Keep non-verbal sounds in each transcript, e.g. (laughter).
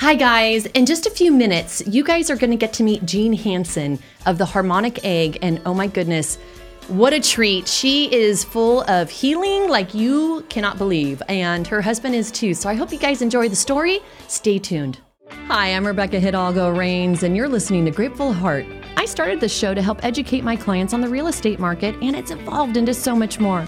Hi, guys. In just a few minutes, you guys are going to get to meet Jean Hanson of the Harmonic Egg. And oh my goodness, what a treat. She is full of healing like you cannot believe. And her husband is too. So I hope you guys enjoy the story. Stay tuned. Hi, I'm Rebecca Hidalgo Rains, and you're listening to Grateful Heart. I started this show to help educate my clients on the real estate market, and it's evolved into so much more.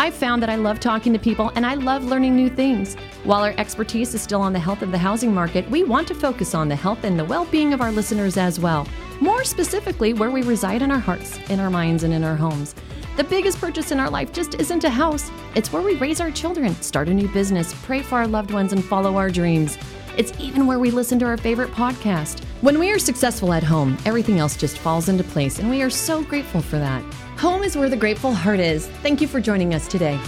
I've found that I love talking to people and I love learning new things. While our expertise is still on the health of the housing market, we want to focus on the health and the well being of our listeners as well. More specifically, where we reside in our hearts, in our minds, and in our homes. The biggest purchase in our life just isn't a house, it's where we raise our children, start a new business, pray for our loved ones, and follow our dreams. It's even where we listen to our favorite podcast. When we are successful at home, everything else just falls into place, and we are so grateful for that. Home is where the grateful heart is. Thank you for joining us today.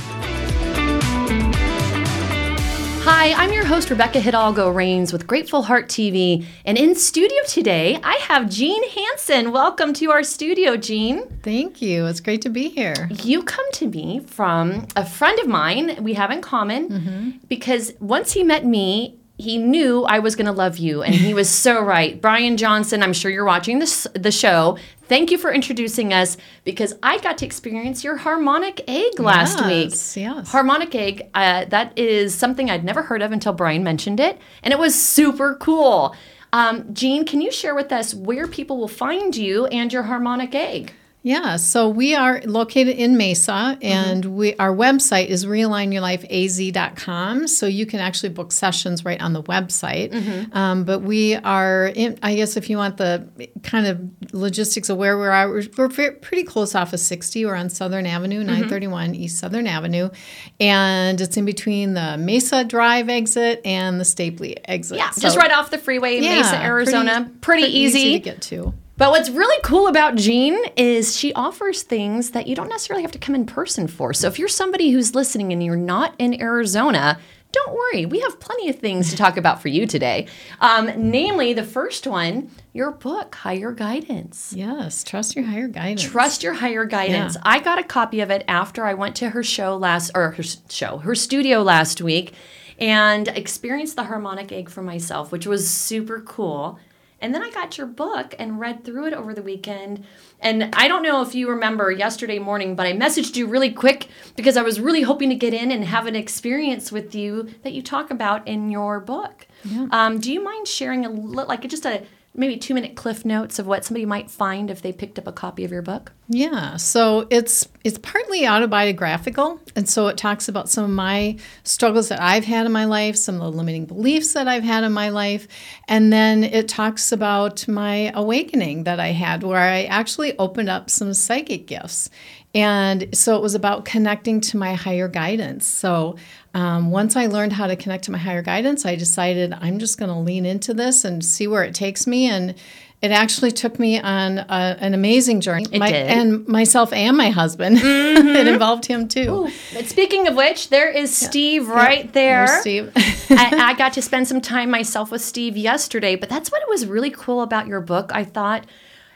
Hi, I'm your host, Rebecca Hidalgo Rains with Grateful Heart TV. And in studio today, I have Jean Hanson. Welcome to our studio, Jean. Thank you. It's great to be here. You come to me from a friend of mine we have in common mm-hmm. because once he met me, he knew I was going to love you, and he was so (laughs) right. Brian Johnson, I'm sure you're watching this the show. Thank you for introducing us because I got to experience your harmonic egg last yes, week. Yes. Harmonic egg, uh, that is something I'd never heard of until Brian mentioned it, and it was super cool. Um, Jean, can you share with us where people will find you and your harmonic egg? Yeah, so we are located in Mesa, and mm-hmm. we our website is realignyourlifeaz.com. So you can actually book sessions right on the website. Mm-hmm. Um, but we are, in, I guess, if you want the kind of logistics of where we're we're, we're pretty close off of 60. We're on Southern Avenue, mm-hmm. 931 East Southern Avenue, and it's in between the Mesa Drive exit and the Stapley exit. Yeah, so, just right off the freeway, yeah, Mesa, Arizona. Pretty, pretty, pretty easy. easy to get to. But what's really cool about Jean is she offers things that you don't necessarily have to come in person for. So if you're somebody who's listening and you're not in Arizona, don't worry, we have plenty of things to talk about for you today. Um, namely, the first one, your book, Higher Guidance. Yes, trust your higher guidance. Trust your higher guidance. Yeah. I got a copy of it after I went to her show last, or her show, her studio last week, and experienced the harmonic egg for myself, which was super cool. And then I got your book and read through it over the weekend. And I don't know if you remember yesterday morning, but I messaged you really quick because I was really hoping to get in and have an experience with you that you talk about in your book. Yeah. Um, do you mind sharing a like just a maybe two minute cliff notes of what somebody might find if they picked up a copy of your book? Yeah so it's it's partly autobiographical and so it talks about some of my struggles that i've had in my life some of the limiting beliefs that i've had in my life and then it talks about my awakening that i had where i actually opened up some psychic gifts and so it was about connecting to my higher guidance. So um, once I learned how to connect to my higher guidance, I decided I'm just going to lean into this and see where it takes me. And it actually took me on a, an amazing journey. It my, did. And myself and my husband. (laughs) Mm-hmm. it involved him too. Ooh. But speaking of which, there is Steve yeah. right yeah. there. There's Steve. (laughs) I, I (laughs) got to spend some time myself with Steve yesterday, but that's what was really cool about your book. I thought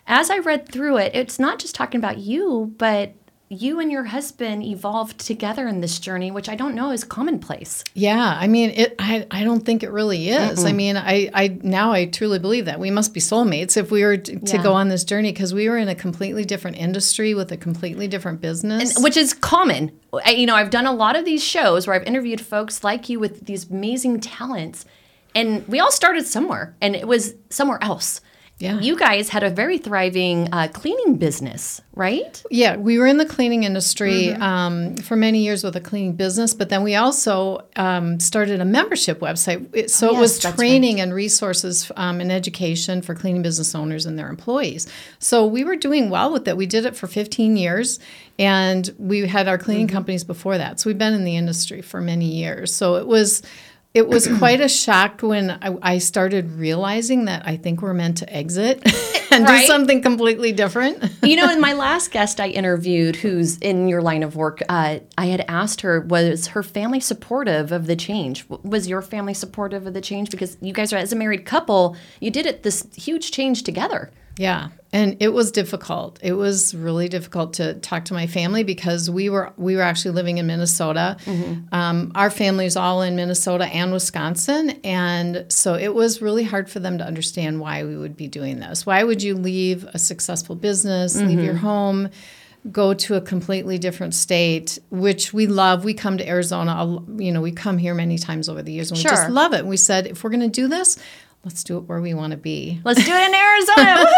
as I read through it, it's not just talking about you, but you and your husband evolved together in this journey, which I don't know is commonplace. Yeah, I mean, it. I, I don't think it really is. Mm-mm. I mean, I, I now I truly believe that we must be soulmates if we were to, yeah. to go on this journey because we were in a completely different industry with a completely different business, and, which is common. I, you know, I've done a lot of these shows where I've interviewed folks like you with these amazing talents, and we all started somewhere, and it was somewhere else. Yeah. You guys had a very thriving uh, cleaning business, right? Yeah, we were in the cleaning industry mm-hmm. um, for many years with a cleaning business, but then we also um, started a membership website. So oh, yes, it was training right. and resources um, and education for cleaning business owners and their employees. So we were doing well with it. We did it for 15 years, and we had our cleaning mm-hmm. companies before that. So we've been in the industry for many years. So it was it was quite a shock when I, I, started realizing that I think we're meant to exit (laughs) and right? do something completely different. you know, in (laughs) my last guest I interviewed, who's in your line of work, uh, I had asked her, was her family supportive of the change? Was your family supportive of the change? Because you guys are, as a married couple, you did it this huge change together. Yeah, and it was difficult. It was really difficult to talk to my family because we were we were actually living in Minnesota. Mm-hmm. Um, our family's all in Minnesota and Wisconsin, and so it was really hard for them to understand why we would be doing this. Why would you leave a successful business, mm-hmm. leave your home? go to a completely different state, which we love. We come to Arizona, you know, we come here many times over the years and sure. we just love it. And We said, if we're going to do this, let's do it where we want to be. Let's do it in Arizona.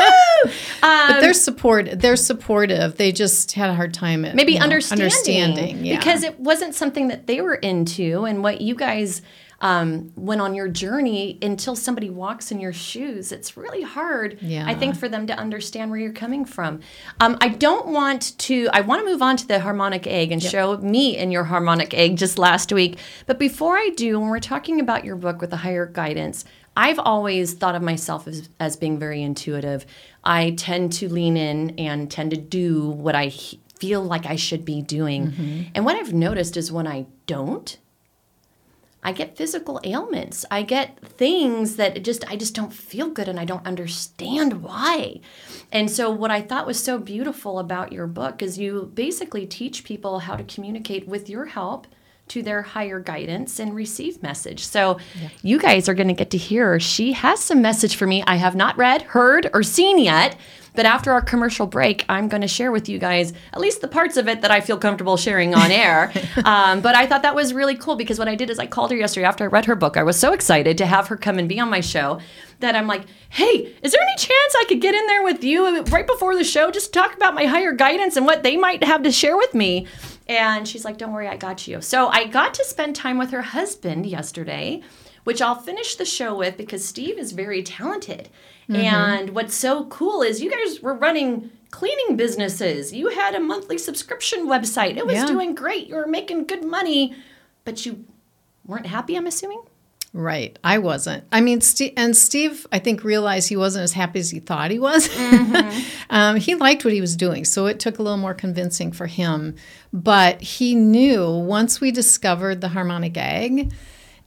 (laughs) um, but they're support. They're supportive. They just had a hard time at maybe you know, understanding, understanding yeah. because it wasn't something that they were into, and what you guys um, went on your journey until somebody walks in your shoes. It's really hard, yeah. I think, for them to understand where you're coming from. Um, I don't want to, I want to move on to the harmonic egg and yep. show me in your harmonic egg just last week. But before I do, when we're talking about your book with the higher guidance, I've always thought of myself as, as being very intuitive. I tend to lean in and tend to do what I feel like I should be doing. Mm-hmm. And what I've noticed is when I don't, I get physical ailments. I get things that just I just don't feel good and I don't understand why. And so what I thought was so beautiful about your book is you basically teach people how to communicate with your help to their higher guidance and receive message. So yeah. you guys are going to get to hear she has some message for me I have not read, heard or seen yet. But after our commercial break, I'm going to share with you guys at least the parts of it that I feel comfortable sharing on air. (laughs) um, but I thought that was really cool because what I did is I called her yesterday after I read her book. I was so excited to have her come and be on my show that I'm like, hey, is there any chance I could get in there with you right before the show? Just talk about my higher guidance and what they might have to share with me. And she's like, don't worry, I got you. So I got to spend time with her husband yesterday which I'll finish the show with because Steve is very talented. Mm-hmm. And what's so cool is you guys were running cleaning businesses. You had a monthly subscription website. It was yeah. doing great. You were making good money, but you weren't happy, I'm assuming? Right. I wasn't. I mean, Steve, and Steve, I think, realized he wasn't as happy as he thought he was. Mm-hmm. (laughs) um, he liked what he was doing, so it took a little more convincing for him. But he knew once we discovered the harmonic egg,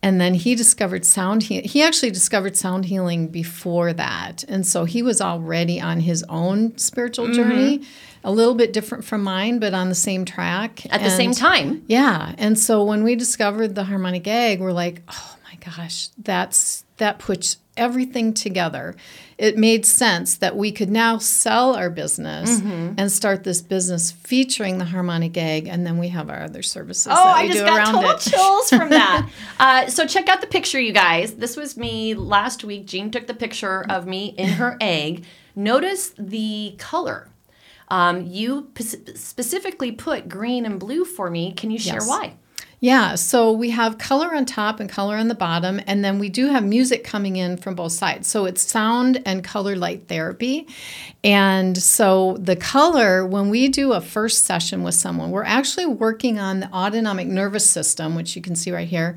and then he discovered sound he-, he actually discovered sound healing before that and so he was already on his own spiritual mm-hmm. journey a little bit different from mine but on the same track at and, the same time yeah and so when we discovered the harmonic egg we're like oh gosh that's that puts everything together it made sense that we could now sell our business mm-hmm. and start this business featuring the harmonic egg, and then we have our other services. Oh, I just got total it. chills from (laughs) that. uh, so check out the picture, you guys. This was me last week. Jean took the picture of me in her egg. Notice the color. Um, you p- specifically put green and blue for me. Can you share yes. why? Yeah, so we have color on top and color on the bottom, and then we do have music coming in from both sides. So it's sound and color light therapy. And so the color, when we do a first session with someone, we're actually working on the autonomic nervous system, which you can see right here.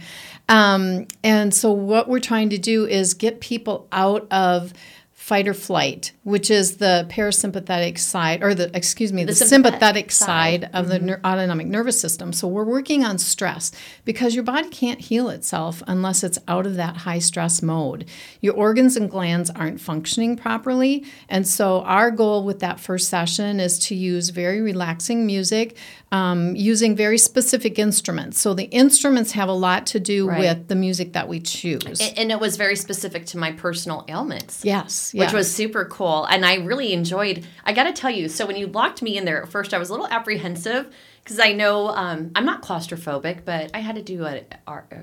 Um, and so what we're trying to do is get people out of fight or flight, which is the parasympathetic side, or the, excuse me, the, the sympathetic, sympathetic side, side of mm-hmm. the autonomic nervous system. So we're working on stress because your body can't heal itself unless it's out of that high stress mode. Your organs and glands aren't functioning properly. And so our goal with that first session is to use very relaxing music, um, using very specific instruments. So the instruments have a lot to do right. with the music that we choose. And it was very specific to my personal ailments. Yes. Which was super cool. And I really enjoyed, I got to tell you, so when you locked me in there at first, I was a little apprehensive because I know um, I'm not claustrophobic, but I had to do a,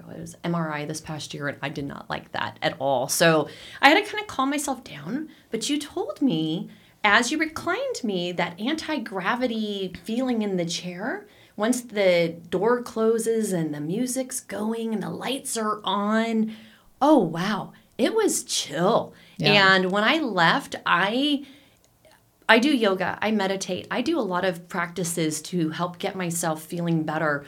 was MRI this past year and I did not like that at all. So I had to kind of calm myself down. But you told me as you reclined me, that anti gravity feeling in the chair, once the door closes and the music's going and the lights are on, oh wow, it was chill. Yeah. And when I left, I I do yoga, I meditate, I do a lot of practices to help get myself feeling better.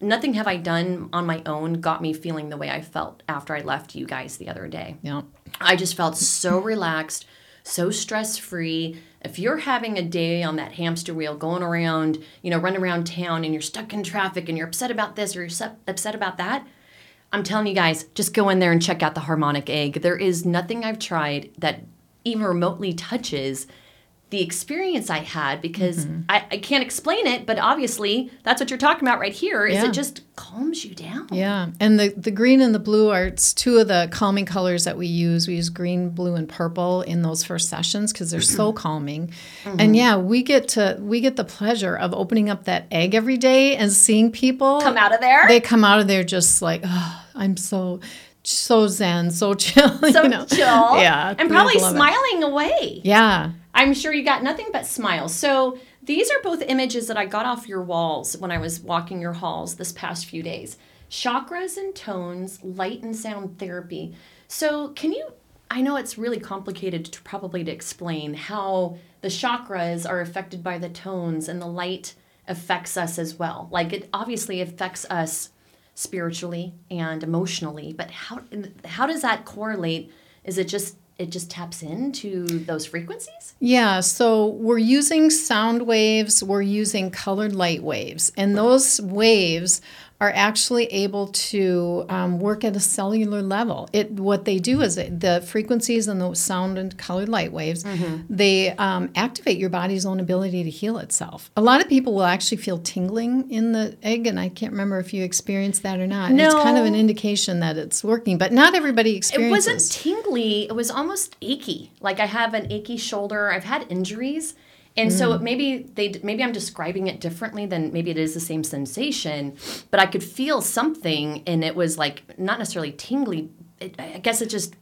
Nothing have I done on my own got me feeling the way I felt after I left you guys the other day. Yeah. I just felt so relaxed so stress free. If you're having a day on that hamster wheel going around, you know, running around town and you're stuck in traffic and you're upset about this or you're upset about that, I'm telling you guys, just go in there and check out the harmonic egg. There is nothing I've tried that even remotely touches the experience I had because I, I can't explain it, but obviously that's what you're talking about right here. Is Yeah. it just calms you down? Yeah, and the the green and the blue are it's two of the calming colors that we use. We use green, blue, and purple in those first sessions because they're so (clears throat) calming. Mm-hmm. And yeah, we get to we get the pleasure of opening up that egg every day and seeing people Come out of there. They come out of there just like, oh, I'm so so zen, so (laughs) chill. so you know? chill. Yeah, And probably love it. smiling away. Yeah, I'm sure you got nothing but smiles. So these are both images that I got off your walls when I was walking your halls this past few days. Chakras and tones, light and sound therapy. So can you I know it's really complicated to probably to explain how the chakras are affected by the tones and the light affects us as well. Like it obviously affects us spiritually and emotionally, but how how does that correlate? Is it just it just taps into those frequencies? Yeah, so we're using sound waves, we're using colored light waves, and those waves are actually able to um, work at a cellular level. It what they do is the frequencies and the sound and colored light waves they um, activate your body's own ability to heal itself. A lot of people will actually feel tingling in the egg, and I can't remember if you experienced that or not. It's kind of an indication that it's working, but not everybody experiences. It wasn't tingly, it was almost achy. Like I have an achy shoulder. I've had injuries. And Mm. so maybe they maybe I'm describing it differently than maybe it is the same sensation, but I could feel something and it was like not necessarily tingly. It, I guess it just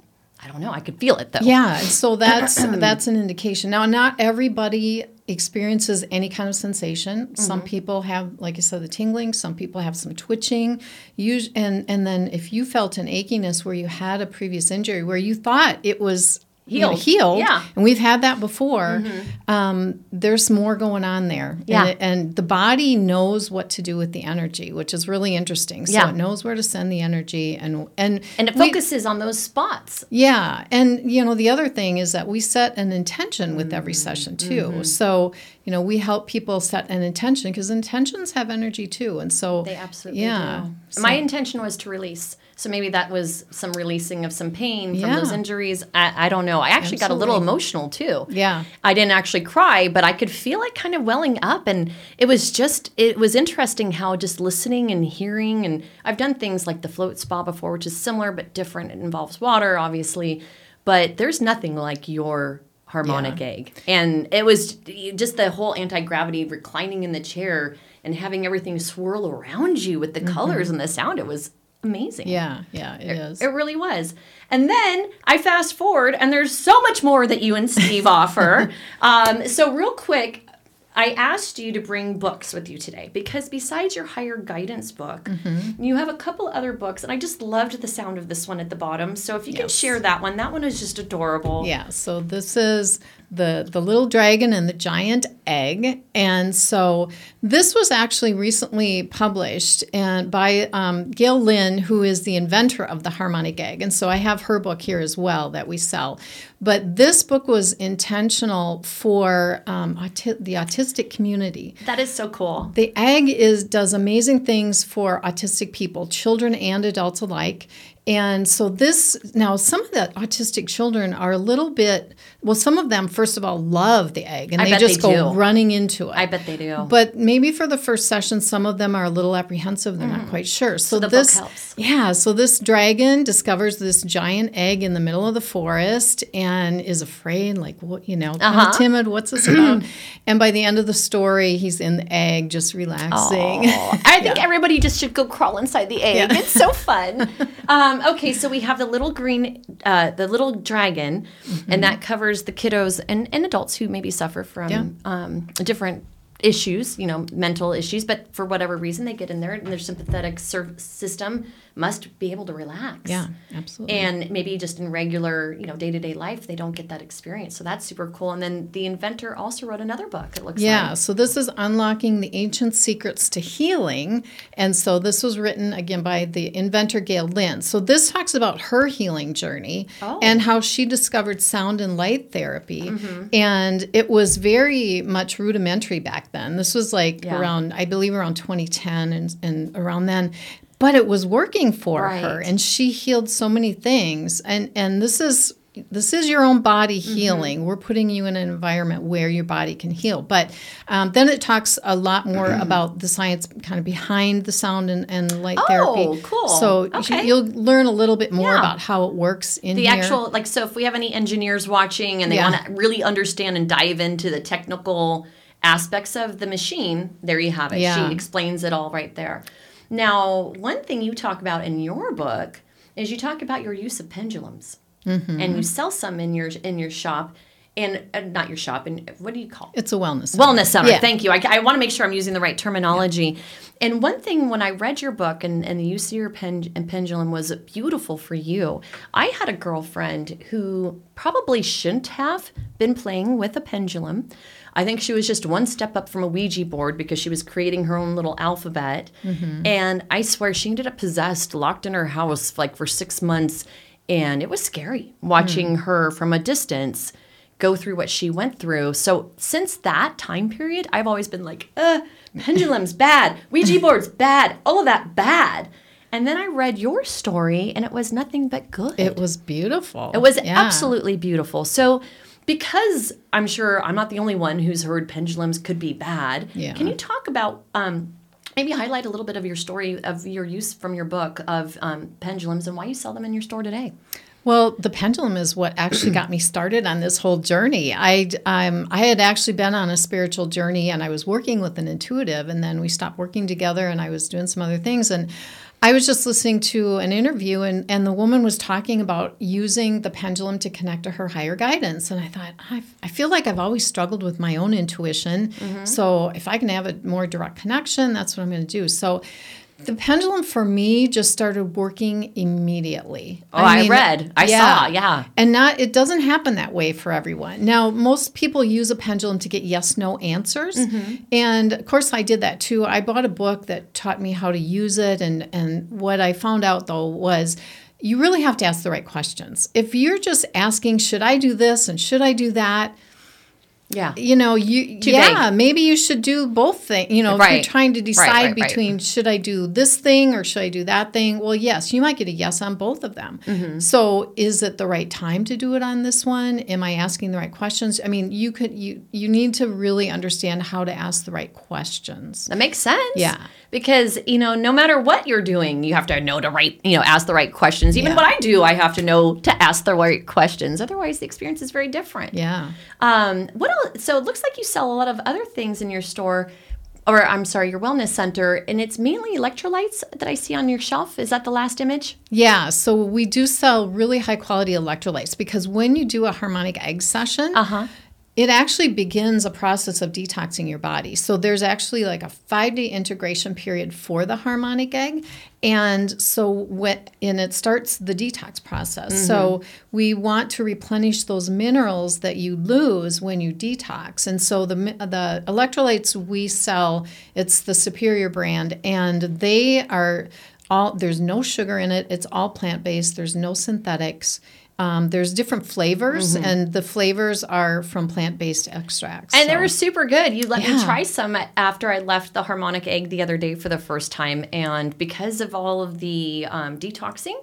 I don't know. I could feel it though. Yeah, so that's (clears throat) that's an indication. Now, not everybody experiences any kind of sensation. Some Mm-hmm. people have, like I said, the tingling. Some people have some twitching. Us- and and then if you felt an achiness where you had a previous injury where you thought it was you Healed. healed, Yeah. Mm-hmm. and we've had that before. Um, there's more going on there, Yeah. and, and the body knows what to do with the energy, which is really interesting. So Yeah. it knows where to send the energy, and and And it we- focuses on those spots. yeah, and you know the other thing is that we set an intention with every session too. So you know we help people set an intention because intentions have energy too, and so They absolutely yeah. do. My intention was to release. So maybe that was some releasing of some pain from Yeah. those injuries. I, I don't know. I actually got a little emotional too. Yeah. I didn't actually cry, but I could feel it kind of welling up. And it was just, it was interesting how just listening and hearing. And I've done things like the float spa before, which is similar but different. It involves water, obviously. But there's nothing like your harmonic egg. And it was just the whole anti gravity reclining in the chair and having everything swirl around you with the mm-hmm. colors and the sound. It was amazing. yeah, yeah, it is. It really was. And then I fast forward, and there's so much more that you and Steve (laughs) offer. Um, so, real quick, I asked you to bring books with you today because besides your higher guidance book, you have a couple other books, and I just loved the sound of this one at the bottom. So, if you can share that one, that one is just adorable. Yeah, so this is the the little dragon and the giant egg, and so this was actually recently published and by um, Gail Lynn, who is the inventor of the harmonic egg, and so I have her book here as well that we sell. But this book was intentional for um, auti- the autistic community. That is so cool. The egg is does amazing things for autistic people, children and adults alike. And so this now some of the autistic children are a little bit well some of them first of all love the egg and I they just they go do. running into it. I bet they do. But maybe for the first session, some of them are a little apprehensive. They're not quite sure. So, Mm. the book this, helps. yeah. So this dragon discovers this giant egg in the middle of the forest and is afraid, like what you know, kind Uh-huh. of timid. What's this about? (clears throat) and by the end of the story, he's in the egg, just relaxing. (laughs) I think everybody just should go crawl inside the egg. Yeah. It's so (laughs) fun. um, okay, so we have the little green, uh, the little dragon, and that covers the kiddos and, and adults who maybe suffer from Yeah. um, different issues, you know, mental issues, but for whatever reason they get in there and their sympathetic serv- system must be able to relax. yeah, absolutely. And maybe just in regular, you know, day to day life, they don't get that experience. So that's super cool. And then the inventor also wrote another book, it looks like Yeah, like. so this is Unlocking the Ancient Secrets to Healing. And so this was written again by the inventor Gail Lynn. So this talks about her healing journey Oh. and how she discovered sound and light therapy. Mm-hmm. And it was very much rudimentary back then. This was like Yeah. around, I believe, around 2010 and, and around then. But it was working for her, and she healed so many things. And and this is this is your own body healing. Mm-hmm. We're putting you in an environment where your body can heal. But um, then it talks a lot more mm-hmm. about the science kind of behind the sound and, and light oh, therapy. cool. So okay. you'll learn a little bit more yeah. about how it works in the here. actual like. So if we have any engineers watching and they yeah. want to really understand and dive into the technical aspects of the machine, there you have it. Yeah. She explains it all right there. Now, one thing you talk about in your book is you talk about your use of pendulums mm-hmm. and you sell some in your in your shop and uh, not your shop and what do you call it? It's a wellness center. wellness center. Yeah. Thank you. I, I want to make sure I'm using the right terminology. Yeah. And one thing when I read your book and, and the use of your pen and pendulum was beautiful for you. I had a girlfriend who probably shouldn't have been playing with a pendulum. I think she was just one step up from a Ouija board because she was creating her own little alphabet. Mm-hmm. And I swear she ended up possessed, locked in her house like for six months and it was scary watching mm. her from a distance go through what she went through. So since that time period, I've always been like, uh, pendulums (laughs) bad, Ouija boards bad, all of that bad. And then I read your story and it was nothing but good. It was beautiful. It was yeah. absolutely beautiful. So because I'm sure I'm not the only one who's heard pendulums could be bad, yeah. can you talk about um, maybe highlight a little bit of your story of your use from your book of um, pendulums and why you sell them in your store today. Well, the pendulum is what actually got me started on this whole journey. I um, I had actually been on a spiritual journey, and I was working with an intuitive, and then we stopped working together, and I was doing some other things, and I was just listening to an interview, and, and the woman was talking about using the pendulum to connect to her higher guidance. And I thought, I, I feel like I've always struggled with my own intuition. Mm-hmm. So if I can have a more direct connection, that's what I'm going to do. So the pendulum for me just started working immediately. Oh, I, mean, I read. I yeah. saw, yeah. And not it doesn't happen that way for everyone. Now, most people use a pendulum to get yes no answers. Mm-hmm. And of course I did that too. I bought a book that taught me how to use it and and what I found out though was you really have to ask the right questions. If you're just asking should I do this and should I do that, yeah. You know, you Too yeah, maybe you should do both things. You know, right. if you're trying to decide right, right, between should I do this thing or should I do that thing? Well, yes, you might get a yes on both of them. Mm-hmm. So, is it the right time to do it on this one? Am I asking the right questions? I mean, you could you you need to really understand how to ask the right questions. That makes sense. Yeah because you know no matter what you're doing you have to know to right you know ask the right questions even yeah. what i do i have to know to ask the right questions otherwise the experience is very different yeah um what so it looks like you sell a lot of other things in your store or i'm sorry your wellness center and it's mainly electrolytes that i see on your shelf. Is that the last image? Yeah so we do sell really high quality electrolytes because when you do a harmonic egg session uh-huh it actually begins a process of detoxing your body. So there's actually like a five day integration period for the harmonic egg. And so when and it starts the detox process. Mm-hmm. So we want to replenish those minerals that you lose when you detox. And so the the electrolytes we sell, it's the Superior brand, and they are all there's no sugar in it. It's all plant based. There's no synthetics um, there's different flavors, mm-hmm. and the flavors are from plant based extracts. And so. they were super good. You let yeah. me try some after I left the harmonic egg the other day for the first time. And because of all of the um, detoxing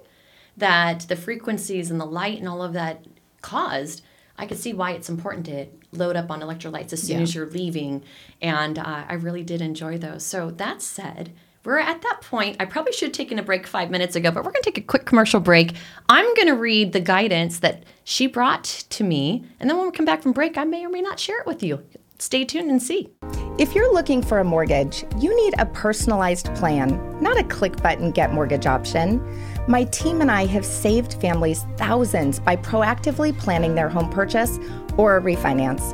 that the frequencies and the light and all of that caused, I could see why it's important to load up on electrolytes as soon yeah. as you're leaving. And uh, I really did enjoy those. So, that said, we're at that point. I probably should have taken a break five minutes ago, but we're going to take a quick commercial break. I'm going to read the guidance that she brought to me. And then when we come back from break, I may or may not share it with you. Stay tuned and see. If you're looking for a mortgage, you need a personalized plan, not a click button get mortgage option. My team and I have saved families thousands by proactively planning their home purchase or a refinance.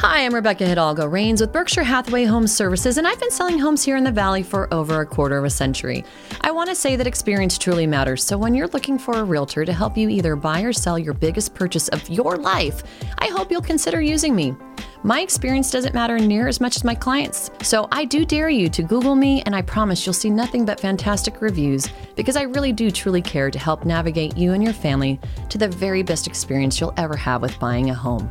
Hi, I'm Rebecca Hidalgo Rains with Berkshire Hathaway Home Services, and I've been selling homes here in the Valley for over a quarter of a century. I want to say that experience truly matters, so when you're looking for a realtor to help you either buy or sell your biggest purchase of your life, I hope you'll consider using me. My experience doesn't matter near as much as my clients, so I do dare you to Google me, and I promise you'll see nothing but fantastic reviews because I really do truly care to help navigate you and your family to the very best experience you'll ever have with buying a home.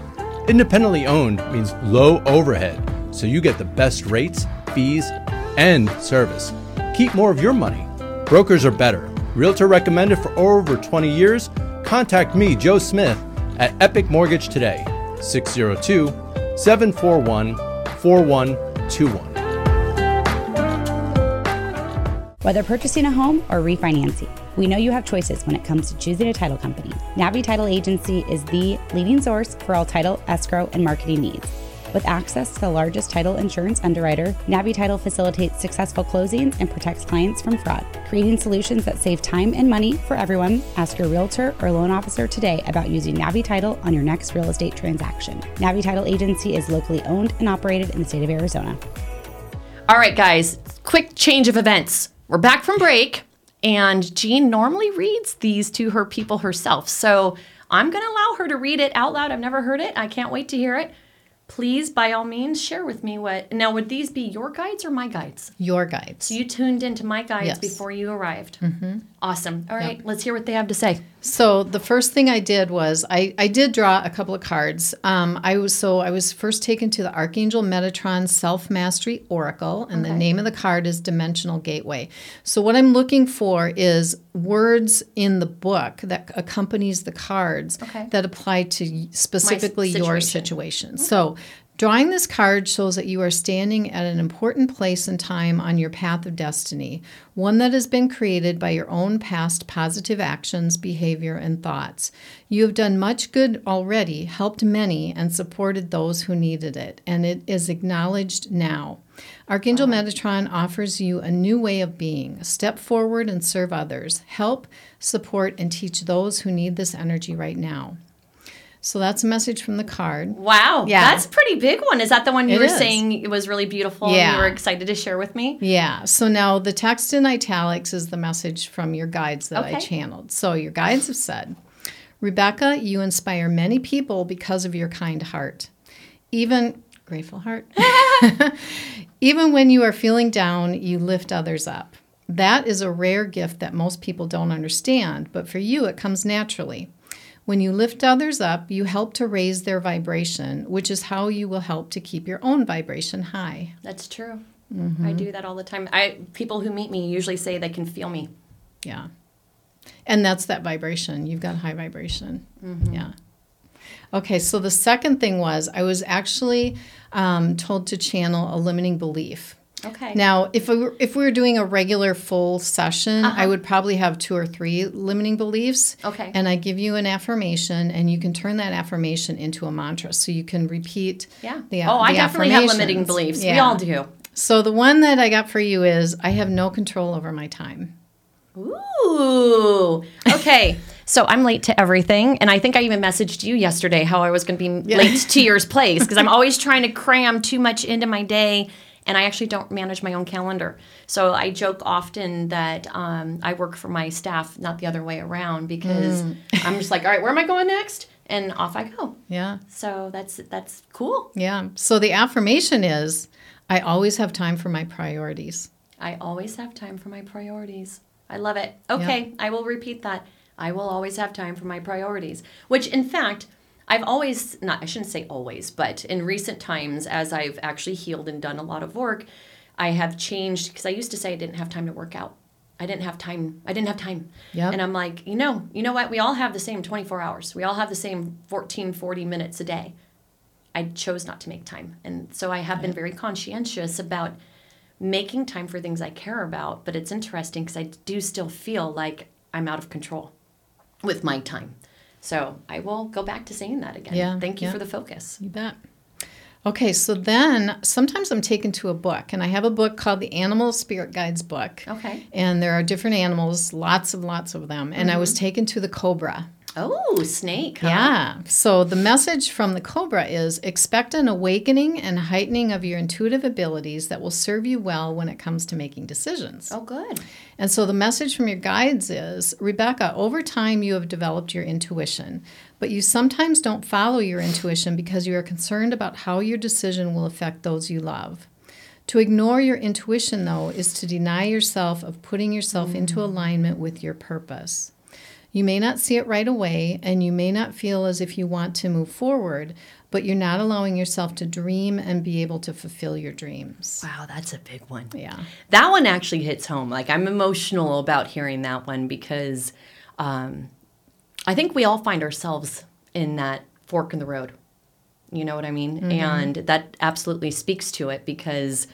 Independently owned means low overhead, so you get the best rates, fees, and service. Keep more of your money. Brokers are better. Realtor recommended for over 20 years? Contact me, Joe Smith, at Epic Mortgage today, 602 741 4121. Whether purchasing a home or refinancing, we know you have choices when it comes to choosing a title company. Navi Title Agency is the leading source for all title, escrow, and marketing needs. With access to the largest title insurance underwriter, Navi Title facilitates successful closings and protects clients from fraud. Creating solutions that save time and money for everyone, ask your realtor or loan officer today about using Navi Title on your next real estate transaction. Navi Title Agency is locally owned and operated in the state of Arizona. All right, guys, quick change of events. We're back from break, and Jean normally reads these to her people herself. So I'm going to allow her to read it out loud. I've never heard it. I can't wait to hear it. Please, by all means, share with me what. Now, would these be your guides or my guides? Your guides. So you tuned into my guides Yes. before you arrived. Mm-hmm. Awesome. All right, let's hear what they have to say. So the first thing I did was I, I did draw a couple of cards. Um, I was so I was first taken to the Archangel Metatron Self Mastery Oracle, and the name of the card is Dimensional Gateway. So what I'm looking for is words in the book that accompanies the cards Okay. that apply to specifically your situation. situation. So Drawing this card shows that you are standing at an important place in time on your path of destiny, one that has been created by your own past positive actions, behavior, and thoughts. You have done much good already, helped many, and supported those who needed it, and it is acknowledged now. Archangel Metatron offers you a new way of being. Step forward and serve others. Help, support, and teach those who need this energy right now. So that's a message from the card. Wow, Yeah. that's a pretty big one. Is that the one you It were is. saying it was really beautiful and Yeah. you were excited to share with me? Yeah. So now the text in italics is the message from your guides that I channeled. So your guides have said, Rebecca, you inspire many people because of your kind heart. Even grateful heart. (laughs) Even when you are feeling down, you lift others up. That is a rare gift that most people don't understand, but for you, it comes naturally. When you lift others up, you help to raise their vibration, which is how you will help to keep your own vibration high. That's true. Mm-hmm. I do that all the time. I people who meet me usually say they can feel me. Yeah. And that's that vibration. You've got high vibration. Yeah. Okay, so the second thing was I was actually um, told to channel a limiting belief. Okay. Now, if we were, if we were doing a regular full session, I uh-huh. would probably have two or three limiting beliefs. Okay. And I give you an affirmation, and you can turn that affirmation into a mantra. So you can repeat. yeah. The, oh, I definitely have limiting beliefs. We all do. So the one that I got for you is I have no control over my time. Ooh. Okay. so I'm late to everything. And I think I even messaged you yesterday how I was going to be late to yours (laughs) place because I'm always trying to cram too much into my day. And I actually don't manage my own calendar. So I joke often that um, I work for my staff, not the other way around, because (laughs) I'm just like, all right, where am I going next? And off I go. Yeah. So that's that's cool. Yeah. So the affirmation is I always have time for my priorities. I always have time for my priorities. I love it. Okay, I will repeat that. I will always have time for my priorities, which in fact, I've always, not, I shouldn't say always, but in recent times, as I've actually healed and done a lot of work, I have changed because I used to say I didn't have time to work out. I didn't have time. I didn't have time. Yep. And I'm like, you know, you know what? We all have the same 24 hours. We all have the same 14, 40 minutes a day. I chose not to make time. And so I have been very conscientious about making time for things I care about. But it's interesting because I do still feel like I'm out of control with my time. So I will go back to saying that again. Yeah, Thank you yeah. for the focus. You bet. Okay, so then sometimes I'm taken to a book, and I have a book called the Animal Spirit Guides book. Okay. And there are different animals, lots and lots of them. And I was mm-hmm. taken to the cobra. Oh, snake. huh? Yeah. So the message from the Cobra is expect an awakening and heightening of your intuitive abilities that will serve you well when it comes to making decisions. Oh, good. And so the message from your guides is Rebecca, over time you have developed your intuition, but you sometimes don't follow your intuition because you are concerned about how your decision will affect those you love. To ignore your intuition, though, is to deny yourself of putting yourself into mm. alignment with your purpose. You may not see it right away, and you may not feel as if you want to move forward, but you're not allowing yourself to dream and be able to fulfill your dreams. Wow, that's a big one. Yeah. That one actually hits home. Like I'm emotional about hearing that one because um, I think we all find ourselves in that fork in the road. You know what I mean? And that absolutely speaks to it because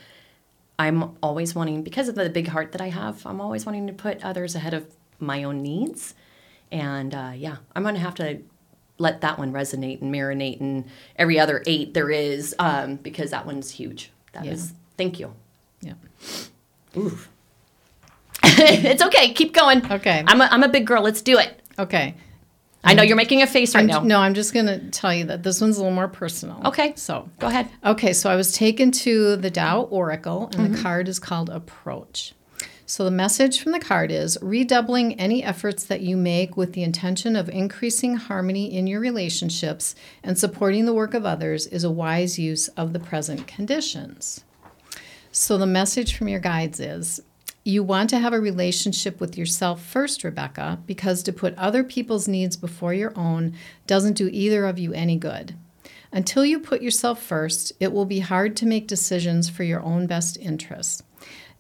I'm always wanting, because of the big heart that I have, I'm always wanting to put others ahead of my own needs. And uh, yeah, I'm going to have to let that one resonate and marinate and every other eight there is um, because that one's huge. That is, Yeah. thank you. Yeah. Oof. (laughs) it's okay. Keep going. Okay. I'm a, I'm a big girl. Let's do it. Okay. I know you're making a face right I'm, now. No, I'm just going to tell you that this one's a little more personal. Okay. So, Go ahead. okay, so I was taken to the Tao Oracle, and the card is called Approach. So, the message from the card is redoubling any efforts that you make with the intention of increasing harmony in your relationships and supporting the work of others is a wise use of the present conditions. So, the message from your guides is you want to have a relationship with yourself first, Rebecca, because to put other people's needs before your own doesn't do either of you any good. Until you put yourself first, it will be hard to make decisions for your own best interests.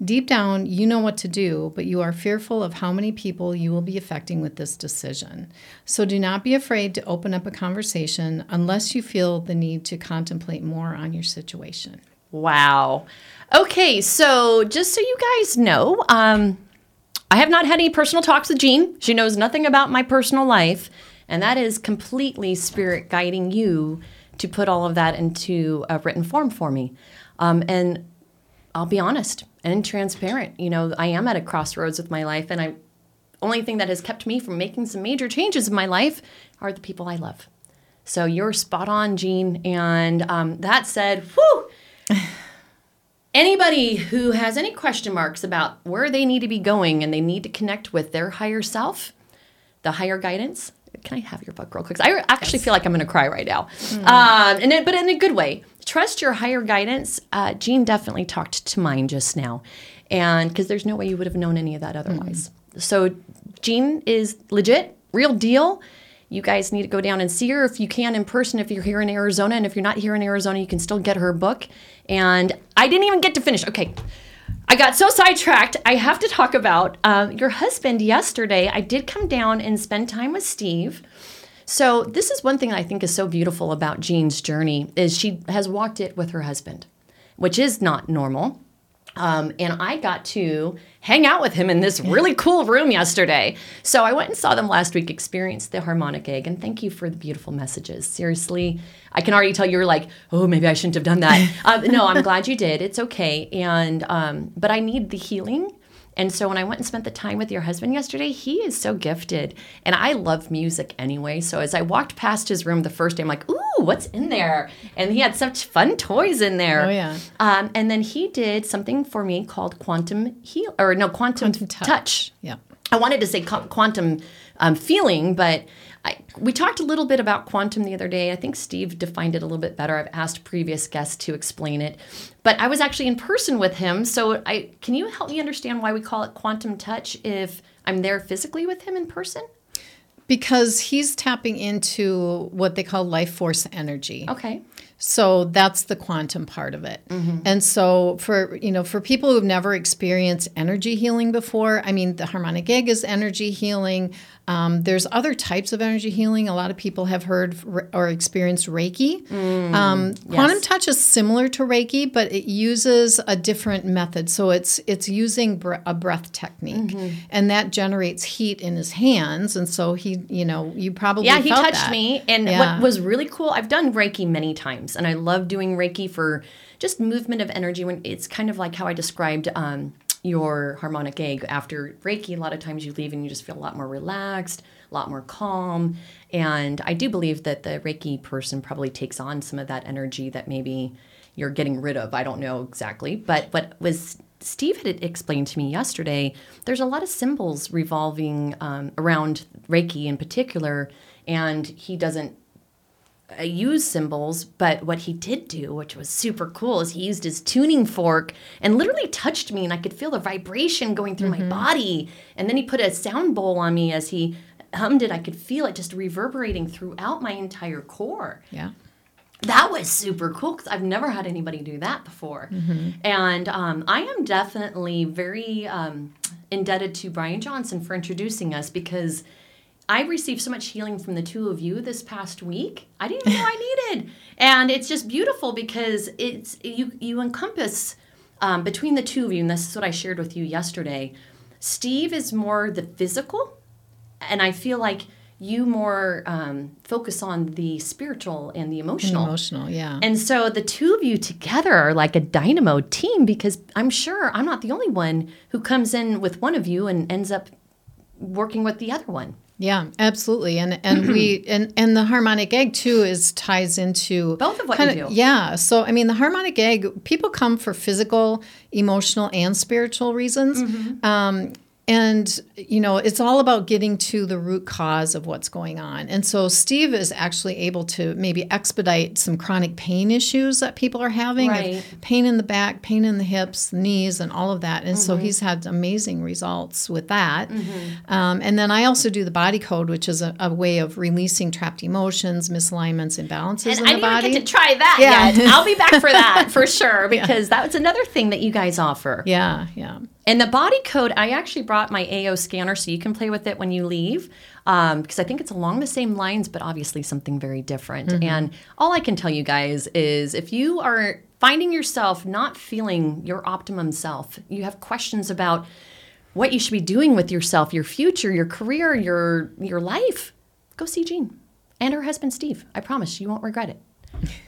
Deep down, you know what to do, but you are fearful of how many people you will be affecting with this decision. So do not be afraid to open up a conversation unless you feel the need to contemplate more on your situation. Wow. Okay, so just so you guys know, um, I have not had any personal talks with Jean. She knows nothing about my personal life, and that is completely spirit guiding you to put all of that into a written form for me. Um, and I'll be honest and transparent. You know, I am at a crossroads with my life, and I only thing that has kept me from making some major changes in my life are the people I love. So you're spot on, Jean. And um, that said, whew, (sighs) anybody who has any question marks about where they need to be going and they need to connect with their higher self, the higher guidance. Can I have your book real quick? I actually feel like I'm going to cry right now, um, and it, but in a good way. Trust your higher guidance. Uh, Jean definitely talked to mine just now, and because there's no way you would have known any of that otherwise. So Jean is legit, real deal. You guys need to go down and see her if you can in person if you're here in Arizona. And if you're not here in Arizona, you can still get her book. And I didn't even get to finish. Okay. I got so sidetracked. I have to talk about um, your husband yesterday. I did come down and spend time with Steve. So this is one thing I think is so beautiful about Jean's journey is she has walked it with her husband, which is not normal. Um, and I got to hang out with him in this really cool room yesterday. So I went and saw them last week, experienced the harmonic egg, and thank you for the beautiful messages. Seriously, I can already tell you were like, oh, maybe I shouldn't have done that. (laughs) uh, no, I'm glad you did. It's okay. And um, but I need the healing. And so when I went and spent the time with your husband yesterday, he is so gifted. And I love music anyway. So as I walked past his room the first day, I'm like, ooh, what's in there? And he had such fun toys in there. Oh, yeah. Um, and then he did something for me called quantum heal, or no, quantum, Quantum touch. touch. Yeah. I wanted to say quantum um, feeling, but I, we talked a little bit about quantum the other day. I think Steve defined it a little bit better. I've asked previous guests to explain it, but I was actually in person with him. So, I can you help me understand why we call it quantum touch if I'm there physically with him in person? Because he's tapping into what they call life force energy. Okay. So that's the quantum part of it. Mm-hmm. And so for you know for people who've never experienced energy healing before, I mean the harmonic egg is energy healing. Um, there's other types of energy healing. A lot of people have heard or experienced Reiki. um, Quantum touch is similar to Reiki, but it uses a different method. So it's it's using br- a breath technique, and that generates heat in his hands. And so he, you know, you probably Yeah, he touched that. me. And Yeah. what was really cool, I've done Reiki many times, and I love doing Reiki for just movement of energy. When it's kind of like how I described um, your harmonic egg. After Reiki, a lot of times you leave and you just feel a lot more relaxed, a lot more calm. And I do believe that the Reiki person probably takes on some of that energy that maybe you're getting rid of. I don't know exactly, but what was Steve had explained to me yesterday, there's a lot of symbols revolving um, around Reiki in particular, and he doesn't use symbols, but what he did do, which was super cool, is he used his tuning fork and literally touched me, and I could feel the vibration going through my body. And then he put a sound bowl on me as he hummed it. I could feel it just reverberating throughout my entire core Yeah. that was super cool because I've never had anybody do that before. And um, I am definitely very um, indebted to Brian Johnson for introducing us because I received so much healing from the two of you this past week. I didn't even know I needed, and it's just beautiful because it's you you encompass um, between the two of you, and this is what I shared with you yesterday. Steve is more the physical, and I feel like you more um, focus on the spiritual and the emotional. Emotional, yeah. And so the two of you together are like a dynamo team because I'm sure I'm not the only one who comes in with one of you and ends up working with the other one. Yeah, absolutely. And and we (clears throat) and and the harmonic egg too is ties into Both of what you kinda- do. Yeah. So I mean the harmonic egg, people come for physical, emotional, and spiritual reasons. Mm-hmm. Um and you know it's all about getting to the root cause of what's going on and so steve is actually able to maybe expedite some chronic pain issues that people are having right. pain in the back pain in the hips knees and all of that and Mm-hmm. so he's had amazing results with that um, and then I also do the body code, which is a, a way of releasing trapped emotions, misalignments, imbalances And in I the didn't body. get to try that Yeah. yet. I'll be back for that (laughs) for sure because that was another thing that you guys offer. yeah, yeah. And the body code, I actually brought my AO scanner so you can play with it when you leave um, because I think it's along the same lines, but obviously something very different. And all I can tell you guys is if you are finding yourself not feeling your optimum self, you have questions about what you should be doing with yourself, your future, your career, your your life, go see Jean and her husband Steve. I promise you won't regret it.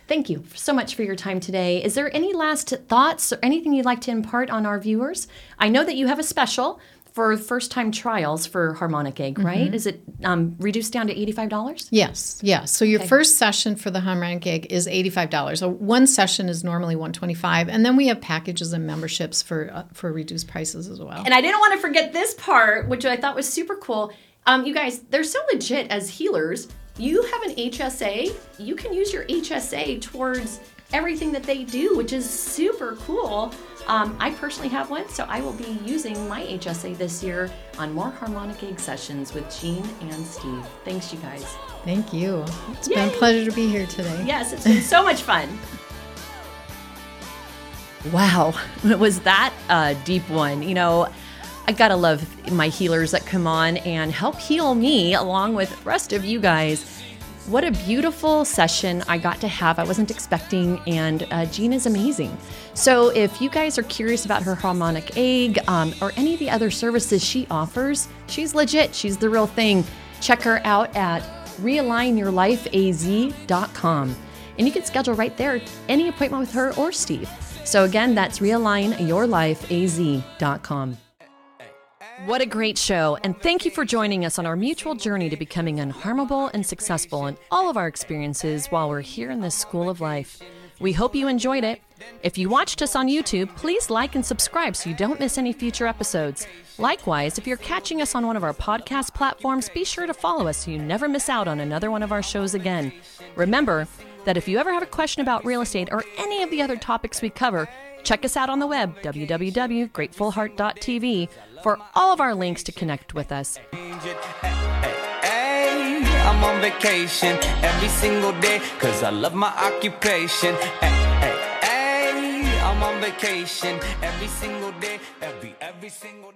Thank you so much for your time today. Is there any last thoughts or anything you'd like to impart on our viewers? I know that you have a special for first time trials for Harmonic Egg, right? Is it um, reduced down to $85? Yes, yes. So your first session for the harmonic egg is eighty-five dollars. So one session is normally one twenty-five, and then we have packages and memberships for uh, for reduced prices as well. And I didn't want to forget this part, which I thought was super cool. Um, you guys, they're so legit as healers. You have an HSA, you can use your HSA towards everything that they do, which is super cool. Um, I personally have one, so I will be using my HSA this year on more harmonic egg sessions with Jean and Steve. Thanks, you guys. Thank you. It's been a pleasure to be here today. Yes, it's been so much fun. (laughs) Wow, was that a deep one? You know, I gotta love my healers that come on and help heal me along with the rest of you guys. What a beautiful session I got to have. I wasn't expecting, and uh, Jean is amazing. So, if you guys are curious about her harmonic egg um, or any of the other services she offers, she's legit. She's the real thing. Check her out at realignyourlifeaz.com. And you can schedule right there any appointment with her or Steve. So, again, that's realignyourlifeaz.com. What a great show, and thank you for joining us on our mutual journey to becoming unharmable and successful in all of our experiences while we're here in this school of life. We hope you enjoyed it. If you watched us on YouTube, please like and subscribe so you don't miss any future episodes. Likewise, if you're catching us on one of our podcast platforms, be sure to follow us so you never miss out on another one of our shows again. Remember that if you ever have a question about real estate or any of the other topics we cover, check us out on the web, www.gratefulheart.tv, for all of our links to connect with us. I'm on vacation every single day cause I love my occupation. Hey, hey, hey, I'm on vacation every single day, every every single